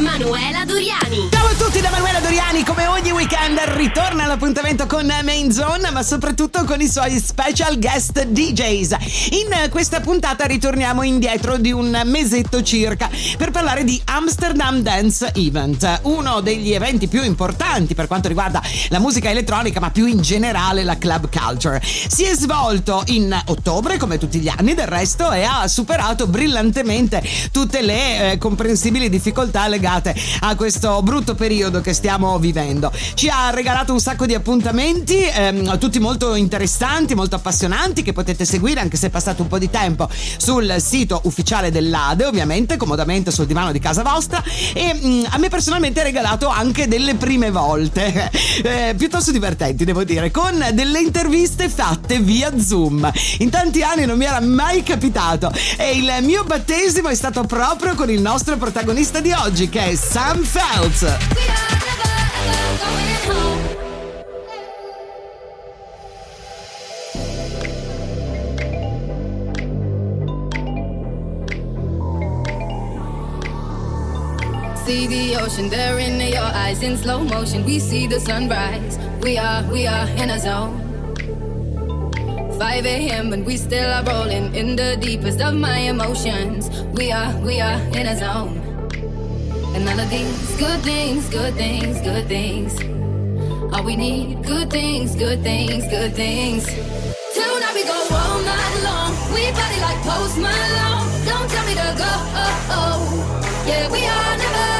Manuela Doriani. Ciao a tutti da Manuela Doriani, come ogni weekend ritorna all'appuntamento con Main Zone, ma soprattutto con i suoi special guest DJs. In questa puntata ritorniamo indietro di un mesetto circa per parlare di Amsterdam Dance Event, uno degli eventi più importanti per quanto riguarda la musica elettronica, ma più in generale la club culture. Si è svolto in ottobre, come tutti gli anni del resto, e ha superato brillantemente tutte le eh, comprensibili difficoltà legate a questo brutto periodo che stiamo vivendo. Ci ha regalato un sacco di appuntamenti, ehm, tutti molto interessanti, molto appassionanti, che potete seguire anche se è passato un po' di tempo sul sito ufficiale dell'ADE, ovviamente, comodamente sul divano di casa vostra. E mh, mm, a me personalmente ha regalato anche delle prime volte, eh, piuttosto divertenti, devo dire, con delle interviste fatte via Zoom. In tanti anni non mi era mai capitato e il mio battesimo è stato proprio con il nostro protagonista di oggi che è Sam Feltz. See the ocean there in your eyes in slow motion. We see the sunrise. We are, we are in a zone. 5 a.m. and we still are rolling in the deepest of my emotions. We are, we are in a zone. And none of these good things, good things, good things. All we need, good things, good things, good things. Tonight we go all night long. We party like Post Malone. Don't tell me to go. Oh, oh. Yeah, we are never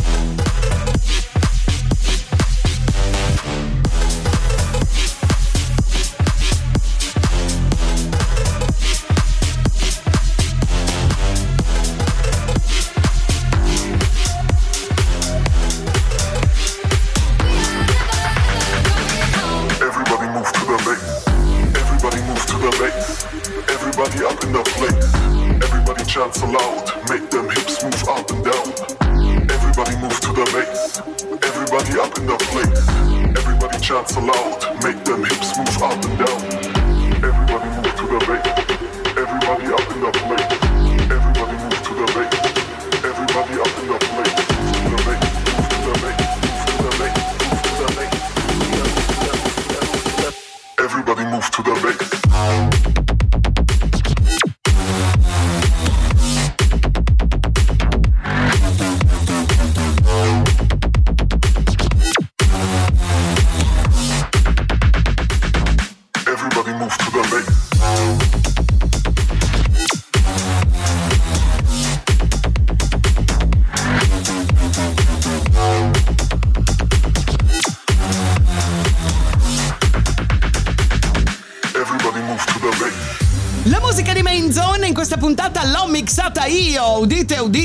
chants aloud, make them hips move up and down. Everybody move to the bass, everybody up in the place. Everybody chants aloud, make them hips move up and down. Everybody move to the bass.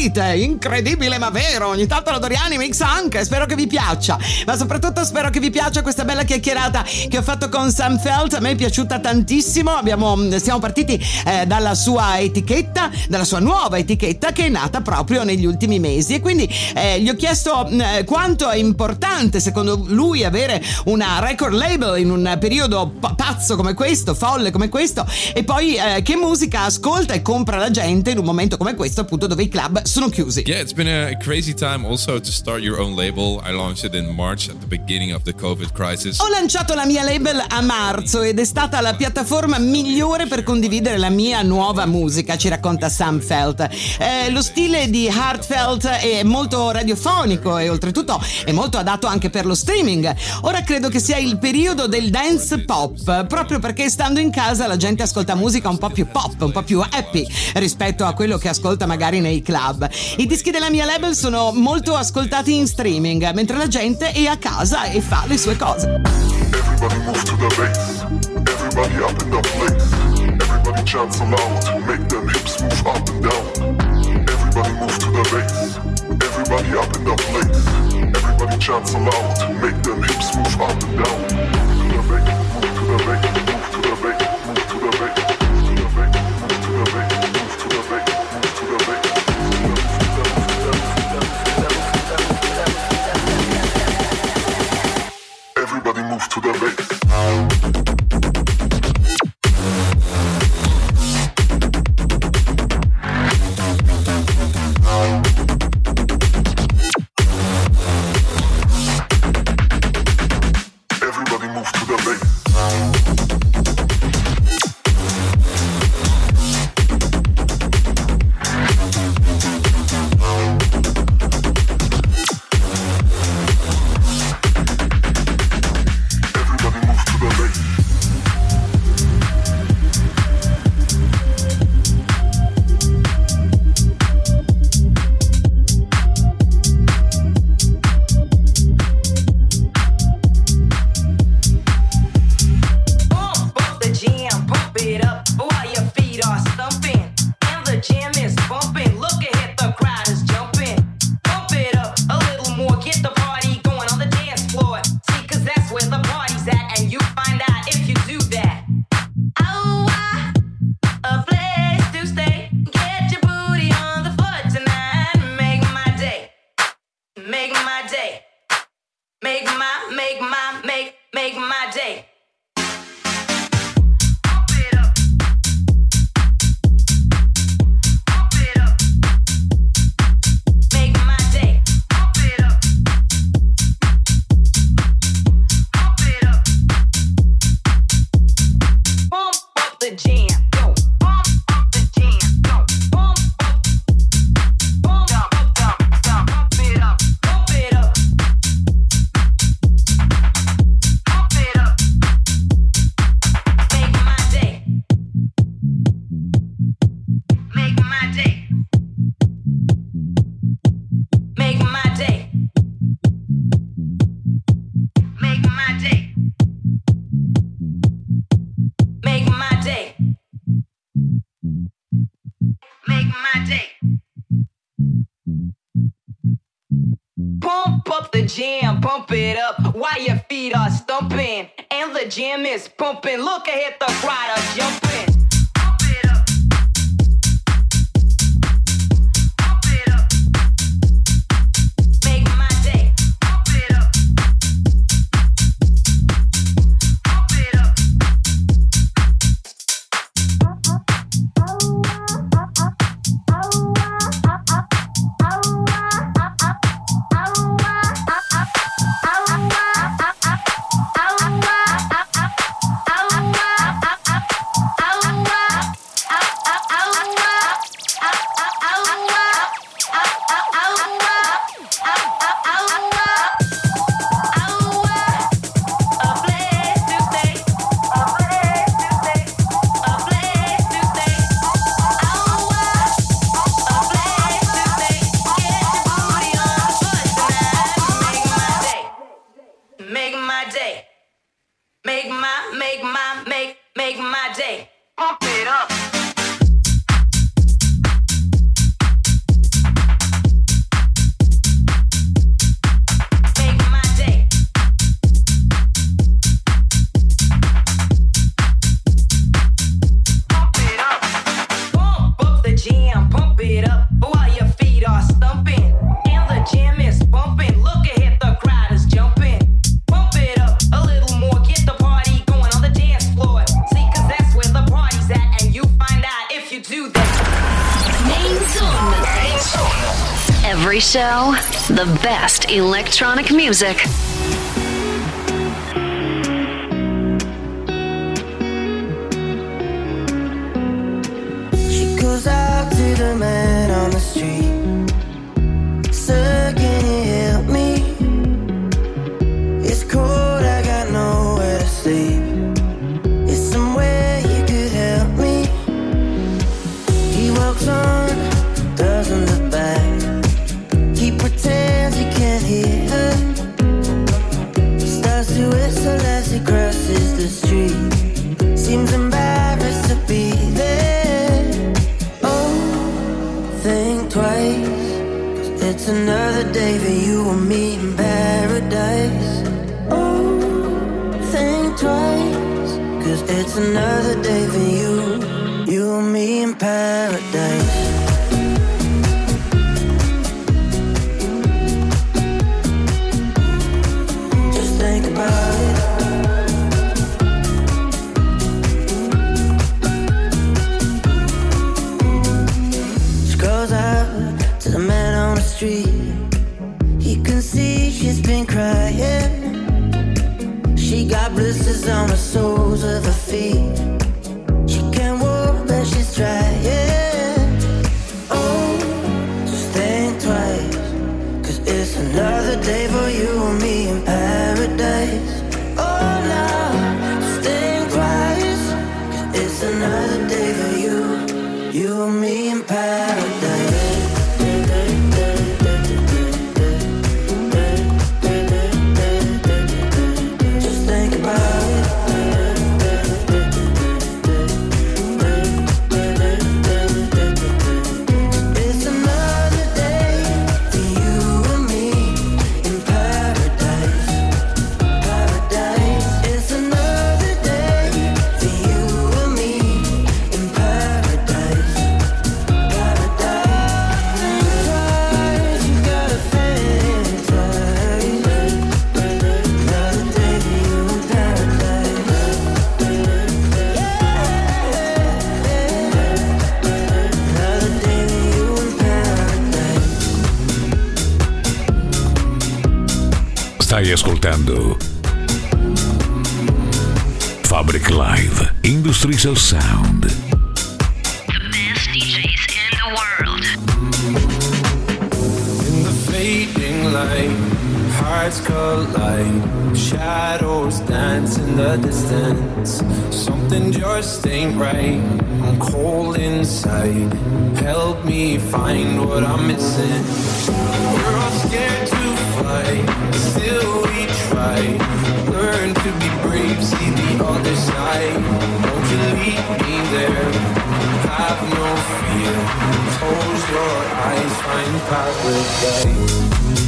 Udite, incredibile ma vero, ogni tanto la Doriani mix anche, spero che vi piaccia, ma soprattutto spero che vi piaccia questa bella chiacchierata che ho fatto con Sam Felt, a me è piaciuta tantissimo, Abbiamo, siamo partiti eh, dalla sua etichetta, dalla sua nuova etichetta che è nata proprio negli ultimi mesi. E quindi eh, gli ho chiesto eh, quanto è importante secondo lui avere una record label in un periodo pazzo come questo, folle come questo. E poi eh, che musica ascolta e compra la gente in un momento come questo appunto dove i club sono sono chiusi. Yeah, it's been a crazy time also to start your own label. I launched it in March at the beginning of the COVID crisis. Ho lanciato la mia label a marzo ed è stata la piattaforma migliore per condividere la mia nuova musica, ci racconta Sam Felt. Eh, lo stile di Heartfelt è molto radiofonico e oltretutto è molto adatto anche per lo streaming. Ora credo che sia il periodo del dance pop, proprio perché stando in casa la gente ascolta musica un po' più pop, un po' più happy rispetto a quello che ascolta magari nei club. I dischi della mia label sono molto ascoltati in streaming, mentre la gente è a casa e fa le sue cose. Everybody move to the bass. Everybody up in the place. Everybody chants aloud. Make them hips move up and down. Everybody move to the bass. Everybody up in the place. Everybody chants aloud. Make them hips move up and down. Move to the bass. Move to the bass. pump it up while your feet are stumping and the gym is pumping. Look ahead, the crowd are jumping. the best electronic music. Stai ascoltando Fabric Live Industrial Sound. The best DJs in the world. In the fading light, hearts collide, shadows dance in the distance. Something just ain't right. I'm cold inside. Help me find what I'm missing. We're all scared to fly right. Learn to be brave, see the other side. Don't you leave me there? Have no fear. Close your eyes, find paradise.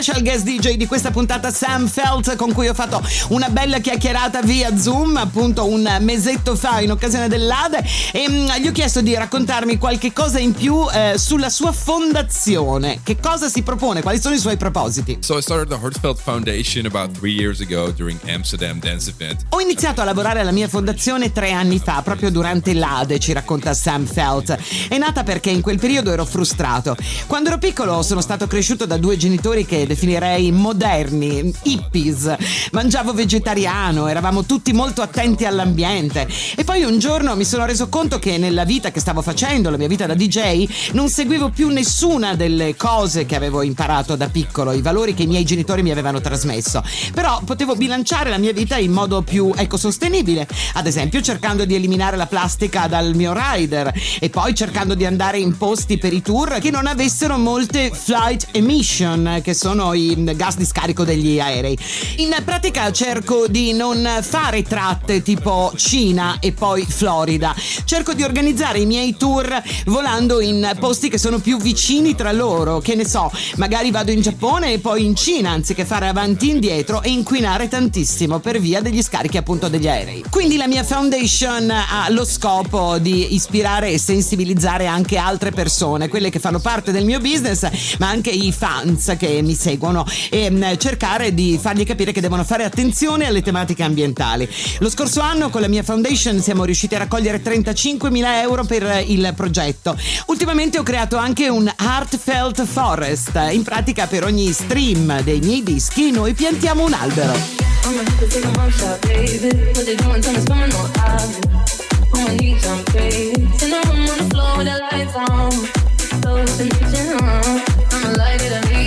Special guest DJ di questa puntata Sam Felt con cui ho fatto una bella chiacchierata via Zoom appunto un mesetto fa in occasione dell'Ade e mm, gli ho chiesto di raccontarmi qualche cosa in più eh, sulla sua fondazione. Che cosa si propone? Quali sono i suoi propositi? So I started the Heartfelt Foundation about three years ago during Amsterdam Dance Event. Ho iniziato a lavorare alla mia fondazione tre anni fa, proprio durante l'Ade, ci racconta Sam Felt. È nata perché in quel periodo ero frustrato. Quando ero piccolo sono stato cresciuto da due genitori che definirei moderni, hippies. Mangiavo vegetariano, eravamo tutti molto attenti all'ambiente. E poi un giorno mi sono reso conto che nella vita che stavo facendo, la mia vita da DJ, non seguivo più nessuna delle cose che avevo imparato da piccolo, i valori che i miei genitori mi avevano trasmesso. Però potevo bilanciare la mia vita in modo più ecosostenibile, ad esempio cercando di eliminare la plastica dal mio rider e poi cercando di andare in posti per i tour che non avessero molte flight emission, che sono i gas di scarico degli aerei. In pratica cerco di non fare tratte tipo Cina e poi Florida. Cerco di organizzare i miei tour volando in posti che sono più vicini tra loro, che ne so, magari vado in Giappone e poi in Cina anziché fare avanti e indietro e inquinare tantissimo per via degli scarichi appunto degli aerei. Quindi la mia foundation ha lo scopo di ispirare e sensibilizzare anche altre persone, quelle che fanno parte del mio business, ma anche i fans che mi seguono e mh, cercare di fargli capire che devono fare attenzione alle tematiche ambientali. Lo scorso anno con la mia foundation siamo riusciti a raccogliere 35.000 euro per il progetto. Ultimamente ho creato anche un Heartfelt Forest. In pratica per ogni stream dei miei dischi noi piantiamo un albero. I'ma have to take a mug shot, baby. What they doing? Tell me on out. I'ma need some baby. In the room on with the lights on. Reaching on. I'ma light it and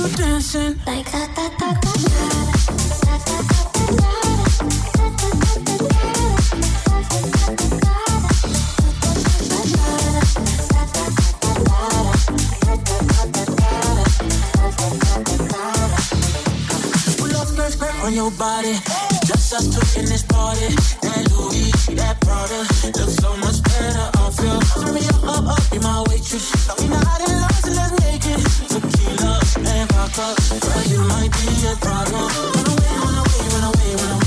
you da da da da da da da da da body. Just us two in this party. That Louis, that Prada, looks so much be a problem. Run away, run away, run away, run away.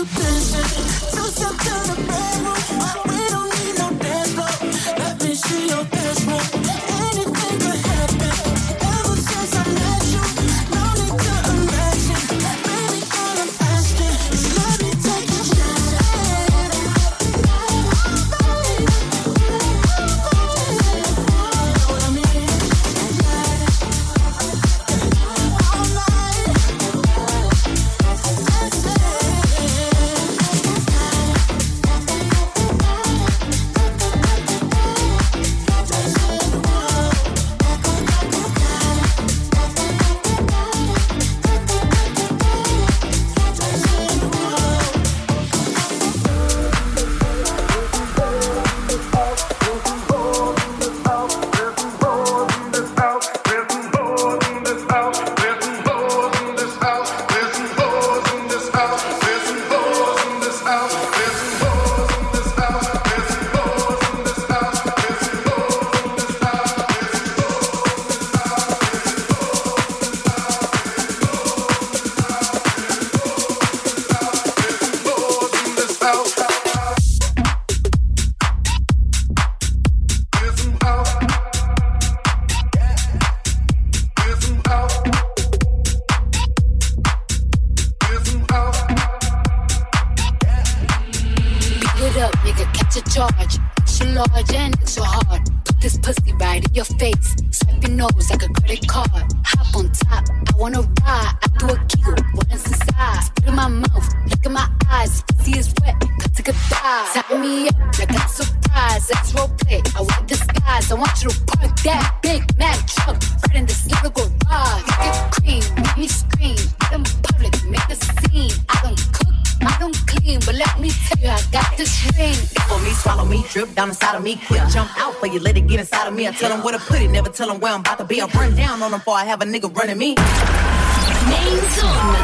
you pushing, too so. your face. swipe your nose like a credit card down inside of me. Quick jump out for you, let it get inside of me. I tell them where to put it, never tell them where I'm about to be. I run down on them before I have a nigga running me. Main Zone.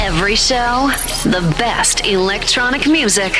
Every show, the best electronic music.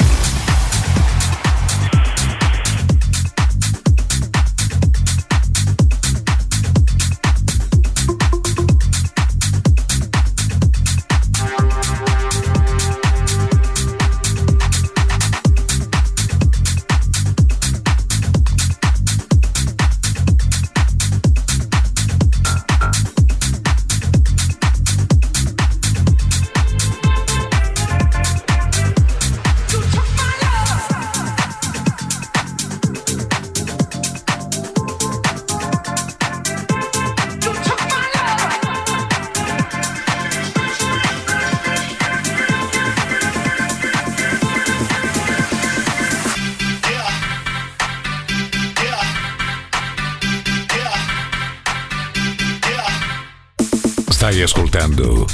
Stai ascoltando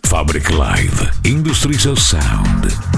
Fabric Live Industries of Sound.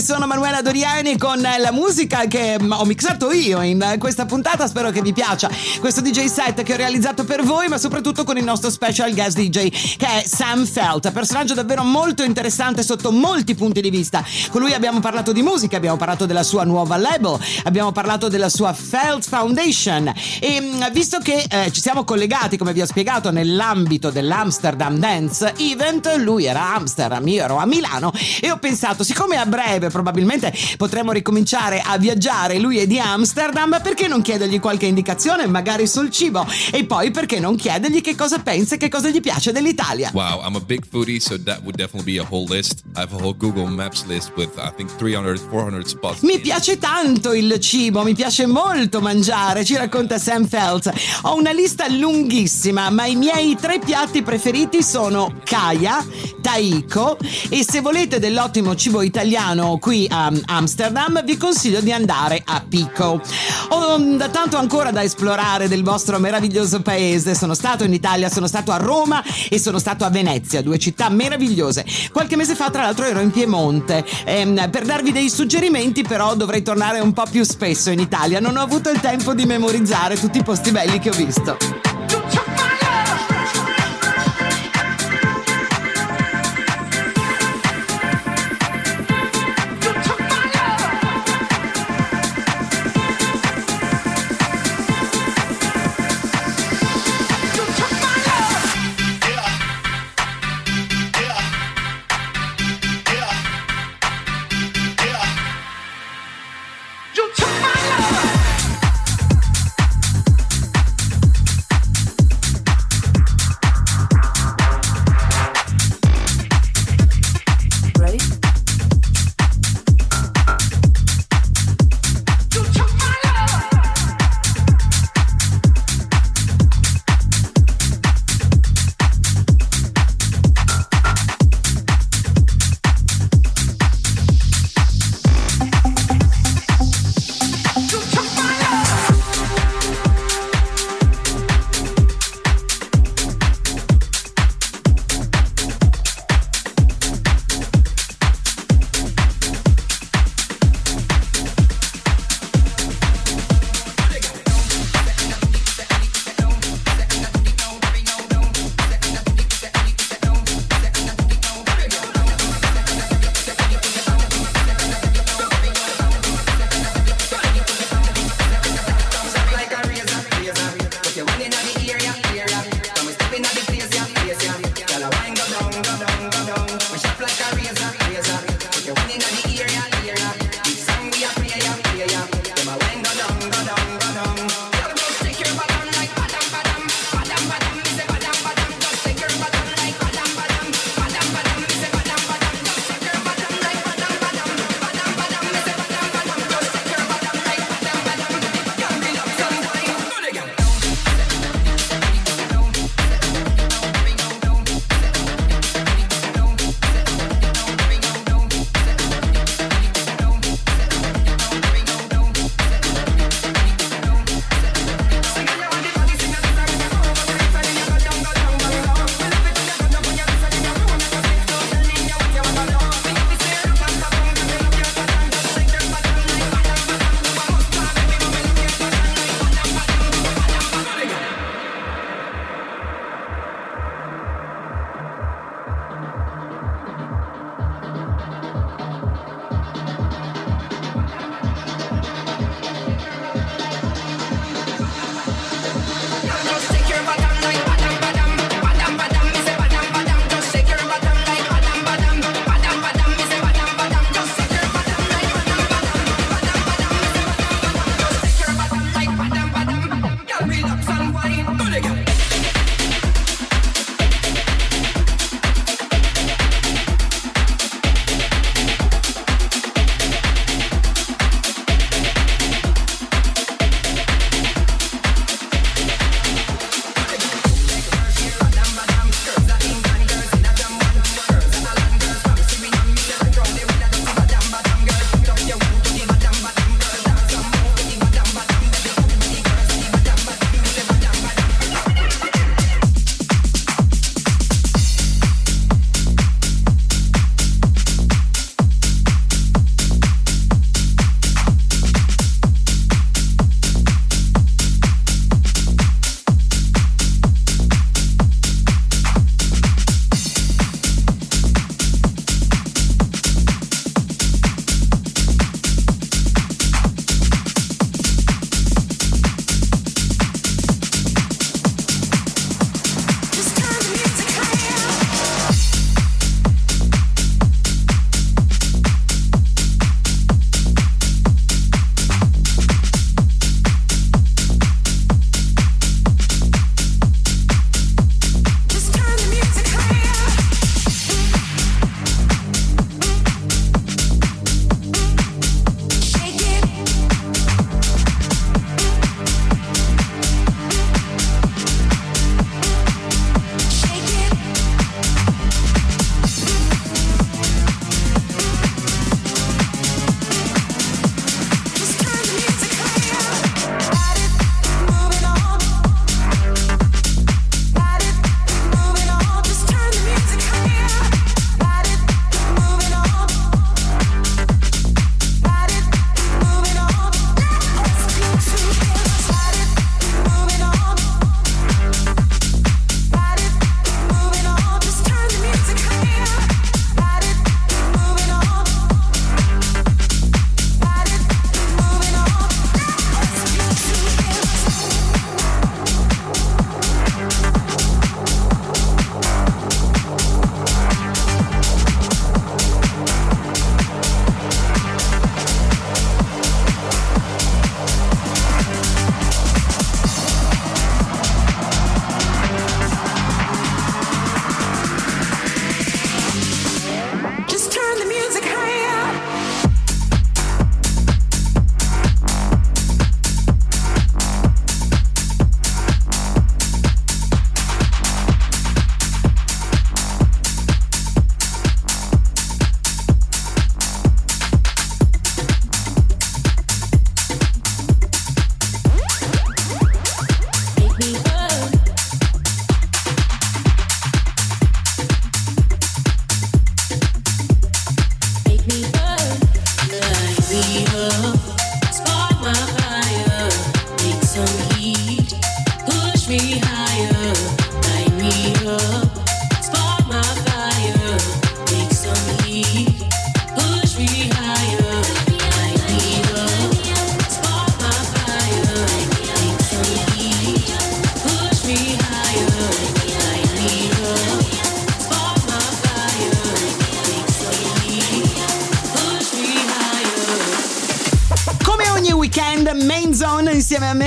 Che sono Manuela Doriani con la musica che ho mixato io in questa puntata. Spero che vi piaccia questo DJ set che ho realizzato per voi, ma soprattutto con il nostro special guest DJ che è Sam Felt, personaggio davvero molto interessante sotto molti punti di vista. Con lui abbiamo parlato di musica, abbiamo parlato della sua nuova label, abbiamo parlato della sua Felt Foundation e visto che eh, ci siamo collegati, come vi ho spiegato, nell'ambito dell'Amsterdam Dance Event, lui era a Amsterdam, io ero a Milano e ho pensato, siccome a breve probabilmente potremo ricominciare a viaggiare, lui è di Amsterdam, perché non chiedergli qualche indicazione, magari sul cibo? E poi perché non chiedergli che cosa pensa e che cosa gli piace dell'Italia? Wow, I'm a big foodie, so that would definitely be a whole list. I have a whole Google Maps list with I think 300, 400 spots. Mi piace tanto il cibo, mi piace molto mangiare, ci racconta Sam Felt. Ho una lista lunghissima, ma i miei tre piatti preferiti sono Kaya, Taiko e se volete dell'ottimo cibo italiano qui a Amsterdam vi consiglio di andare a Pico. Ho mm, tanto ancora da esplorare del vostro meraviglioso paese. Sono stato in Italia, sono stato a Roma e sono stato a Venezia, due città meravigliose. Qualche mese fa tra l'altro ero in Piemonte. Ehm, per darvi dei suggerimenti però dovrei tornare un po' più spesso in Italia. Non ho avuto il tempo di memorizzare tutti i posti belli che ho visto.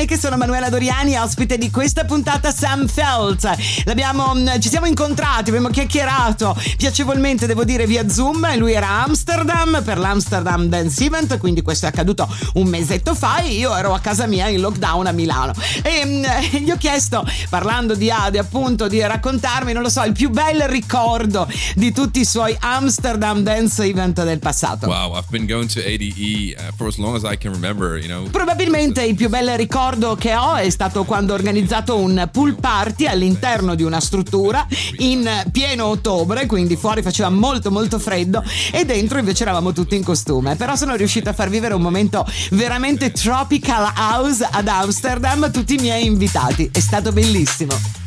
Insieme a me che sono Manuela Doriani, ospite di questa puntata Sam Felt. L'abbiamo, mm, ci siamo incontrati, abbiamo chiacchierato piacevolmente, devo dire, via Zoom. Lui era a Amsterdam per l'Amsterdam Dance Event, quindi questo è accaduto un mesetto fa e io ero a casa mia in lockdown a Milano. E mm, gli ho chiesto, parlando di Ade, appunto, di raccontarmi, non lo so, il più bel ricordo di tutti i suoi Amsterdam Dance Event del passato. Wow, I've been going to ADE uh, for as long as I can remember, you know. Probabilmente il più bel ricordo che ho è stato quando ho organizzato un pool party all'interno di una struttura in pieno ottobre, quindi fuori faceva molto molto freddo e dentro invece eravamo tutti in costume. Però sono riuscita a far vivere un momento veramente tropical house ad Amsterdam tutti i miei invitati. È stato bellissimo.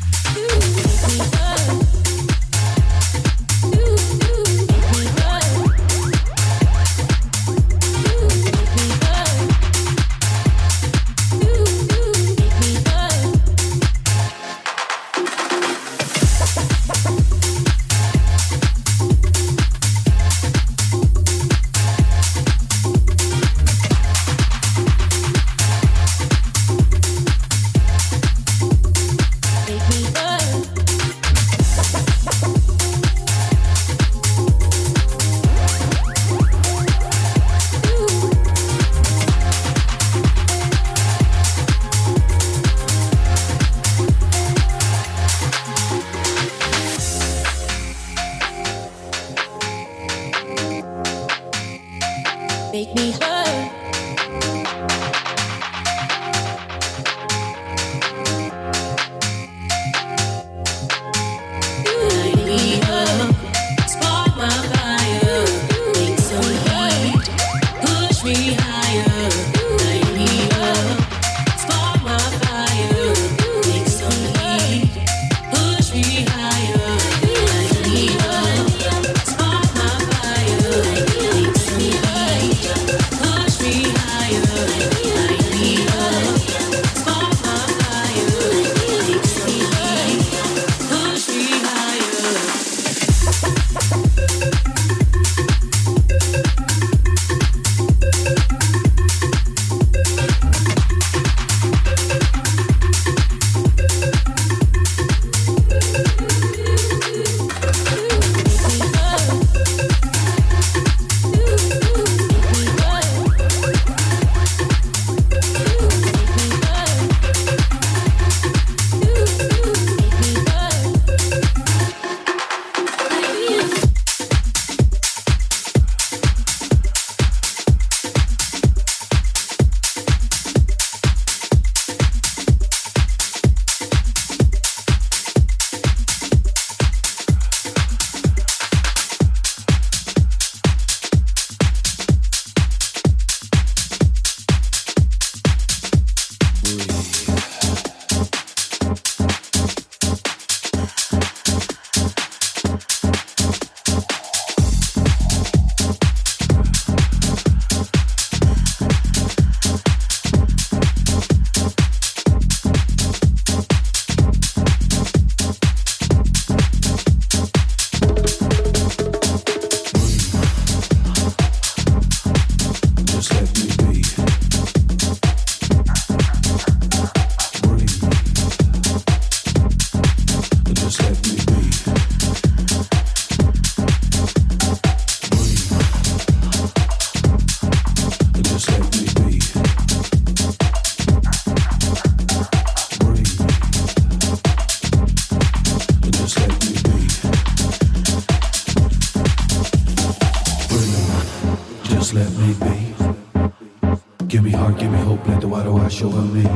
The water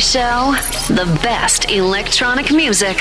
show, the best electronic music.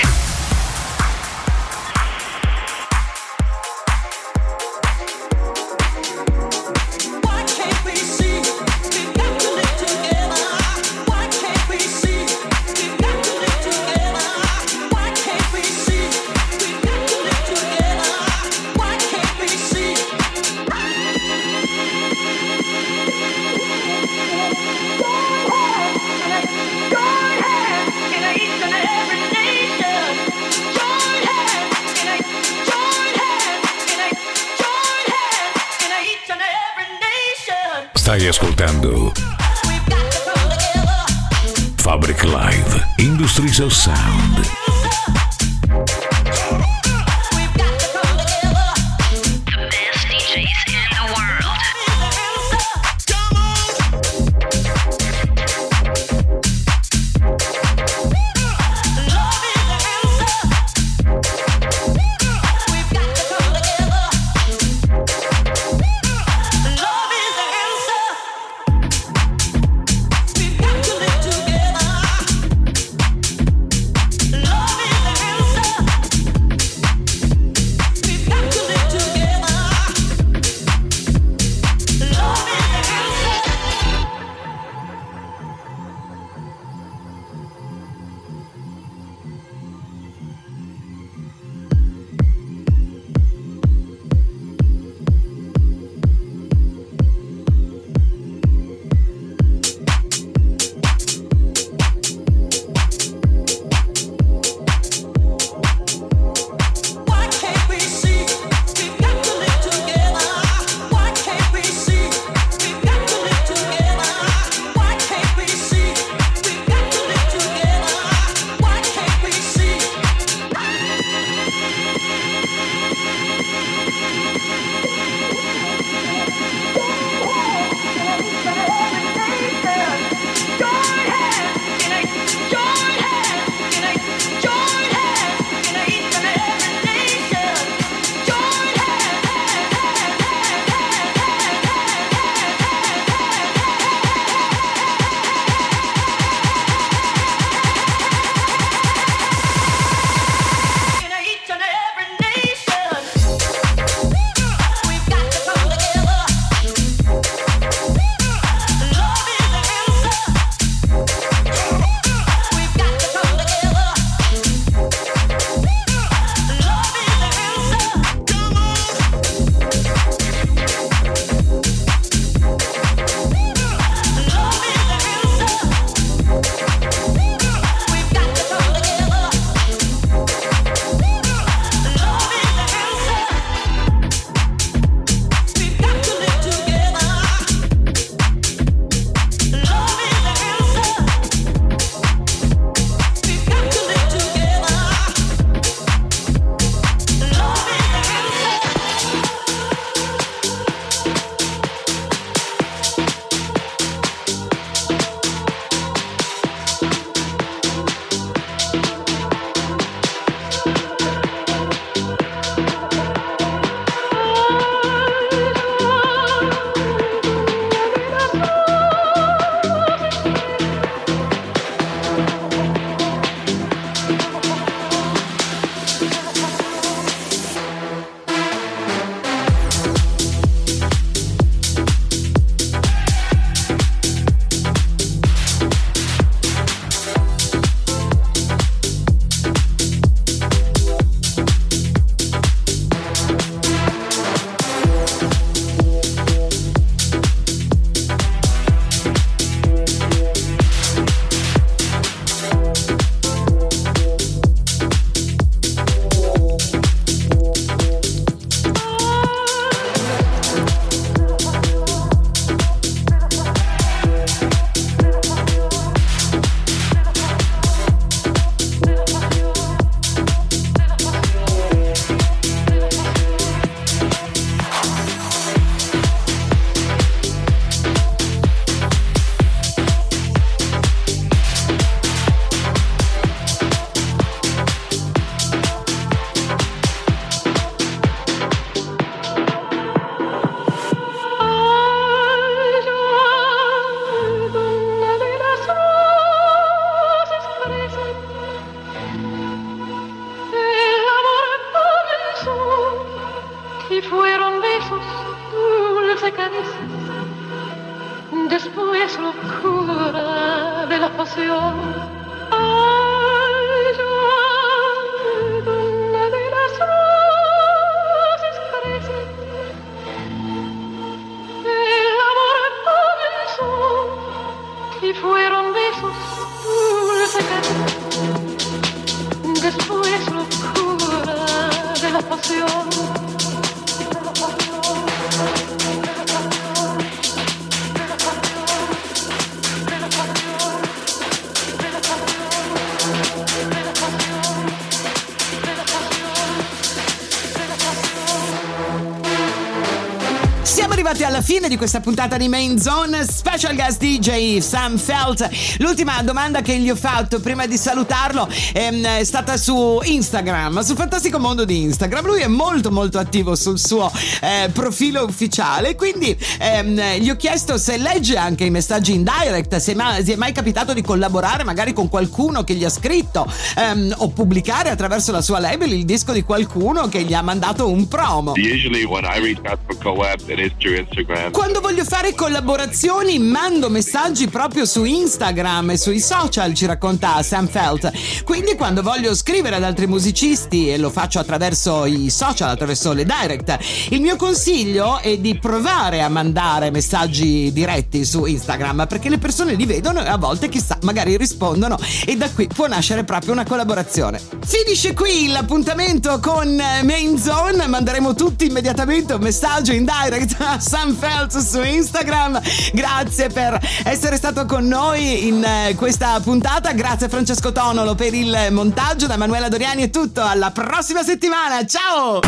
Arrivati alla fine di questa puntata di Main Zone Special Guest DJ Sam Felt. L'ultima domanda che gli ho fatto prima di salutarlo ehm, è stata su Instagram, sul fantastico mondo di Instagram. Lui è molto molto attivo sul suo eh, profilo ufficiale, quindi ehm, gli ho chiesto se legge anche i messaggi in direct, se mai, se è mai capitato di collaborare magari con qualcuno che gli ha scritto ehm, o pubblicare attraverso la sua label il disco di qualcuno che gli ha mandato un promo. Usually when I reach out for collabs, it is through Instagram. Quando voglio fare collaborazioni mando messaggi proprio su Instagram e sui social, ci racconta Sam Felt. Quindi quando voglio scrivere ad altri musicisti e lo faccio attraverso i social, attraverso le direct, il mio consiglio è di provare a mandare messaggi diretti su Instagram perché le persone li vedono e a volte chissà magari rispondono e da qui può nascere proprio una collaborazione. Finisce qui l'appuntamento con Main Zone, manderemo tutti immediatamente un messaggio in direct Sam Felt su Instagram. Grazie per essere stato con noi in eh, questa puntata. Grazie a Francesco Tonolo per il montaggio. Da Manuela Doriani è tutto. Alla prossima settimana. Ciao!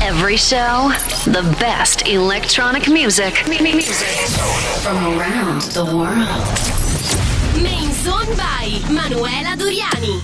Every show, the best electronic music. Music from around the world. Main Zone by Manuela Doriani.